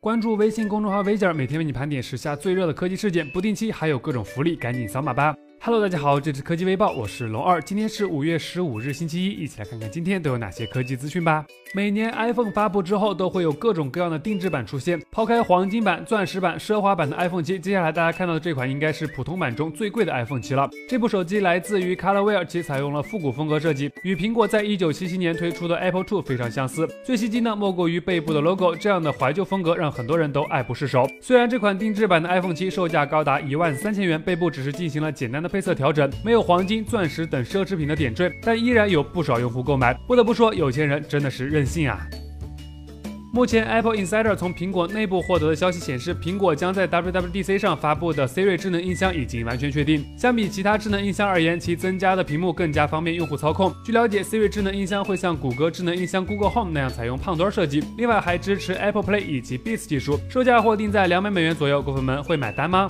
关注微信公众号“微姐”，每天为你盘点时下最热的科技事件，不定期还有各种福利，赶紧扫码吧。！Hello，大家好，这是科技微报，我是龙二。今天是五月十五日，星期一，一起来看看今天都有哪些科技资讯吧。每年 iPhone 发布之后，都会有各种各样的定制版出现。抛开黄金版、钻石版、奢华版的 iPhone 七，接下来大家看到的这款应该是普通版中最贵的 iPhone 七了。这部手机来自于 Colorware，其采用了复古风格设计，与苹果在一九七七年推出的 Apple Two 非常相似。最吸睛的莫过于背部的 logo，这样的怀旧风格让很多人都爱不释手。虽然这款定制版的 iPhone 七售价高达一万三千元，背部只是进行了简单的配色调整，没有黄金、钻石等奢侈品的点缀，但依然有不少用户购买。不得不说，有钱人真的是任性啊！目前，Apple Insider 从苹果内部获得的消息显示，苹果将在 WWDC 上发布的 Siri 智能音箱已经完全确定。相比其他智能音箱而言，其增加的屏幕更加方便用户操控。据了解，Siri 智能音箱会像谷歌智能音箱 Google Home 那样采用胖墩设计，另外还支持 Apple Play 以及 Beats 技术，售价或定在两百美元左右。果粉们会买单吗？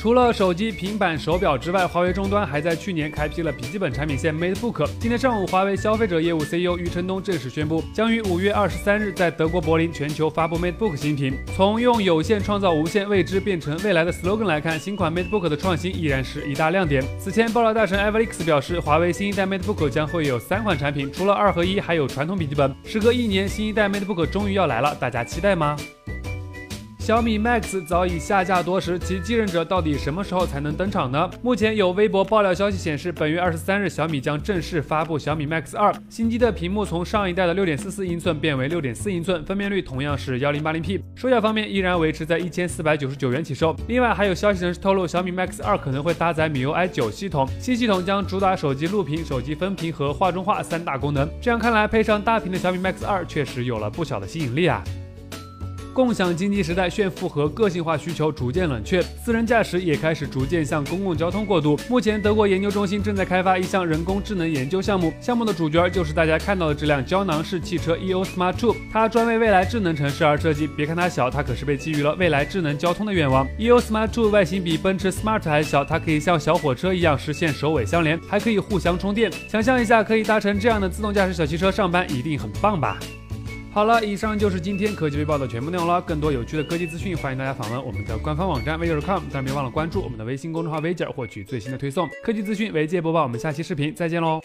除了手机、平板、手表之外，华为终端还在去年开辟了笔记本产品线 MateBook。今天上午，华为消费者业务 CEO 余承东正式宣布，将于五月二十三日在德国柏林全球发布 MateBook 新品。从用有限创造无限，未知变成未来的 slogan 来看，新款 MateBook 的创新依然是一大亮点。此前，爆料大神 Alex 表示，华为新一代 MateBook 将会有三款产品，除了二合一，还有传统笔记本。时隔一年，新一代 MateBook 终于要来了，大家期待吗？小米 Max 早已下架多时，其继任者到底什么时候才能登场呢？目前有微博爆料消息显示，本月二十三日，小米将正式发布小米 Max 二。新机的屏幕从上一代的六点四四英寸变为六点四英寸，分辨率同样是幺零八零 P。售价方面依然维持在一千四百九十九元起售。另外还有消息人士透露，小米 Max 二可能会搭载 MIUI 九系统，新系统将主打手机录屏、手机分屏和画中画三大功能。这样看来，配上大屏的小米 Max 二确实有了不小的吸引力啊。共享经济时代，炫富和个性化需求逐渐冷却，私人驾驶也开始逐渐向公共交通过渡。目前，德国研究中心正在开发一项人工智能研究项目，项目的主角就是大家看到的这辆胶囊式汽车 EO Smart Two，它专为未来智能城市而设计。别看它小，它可是被寄予了未来智能交通的愿望。EO Smart Two 外形比奔驰 Smart 还小，它可以像小火车一样实现首尾相连，还可以互相充电。想象一下，可以搭乘这样的自动驾驶小汽车上班，一定很棒吧？好了，以上就是今天科技微报的全部内容了。更多有趣的科技资讯，欢迎大家访问我们的官方网站 v.com，当然别忘了关注我们的微信公众号 v 姐，获取最新的推送。科技资讯为界播报，我们下期视频再见喽。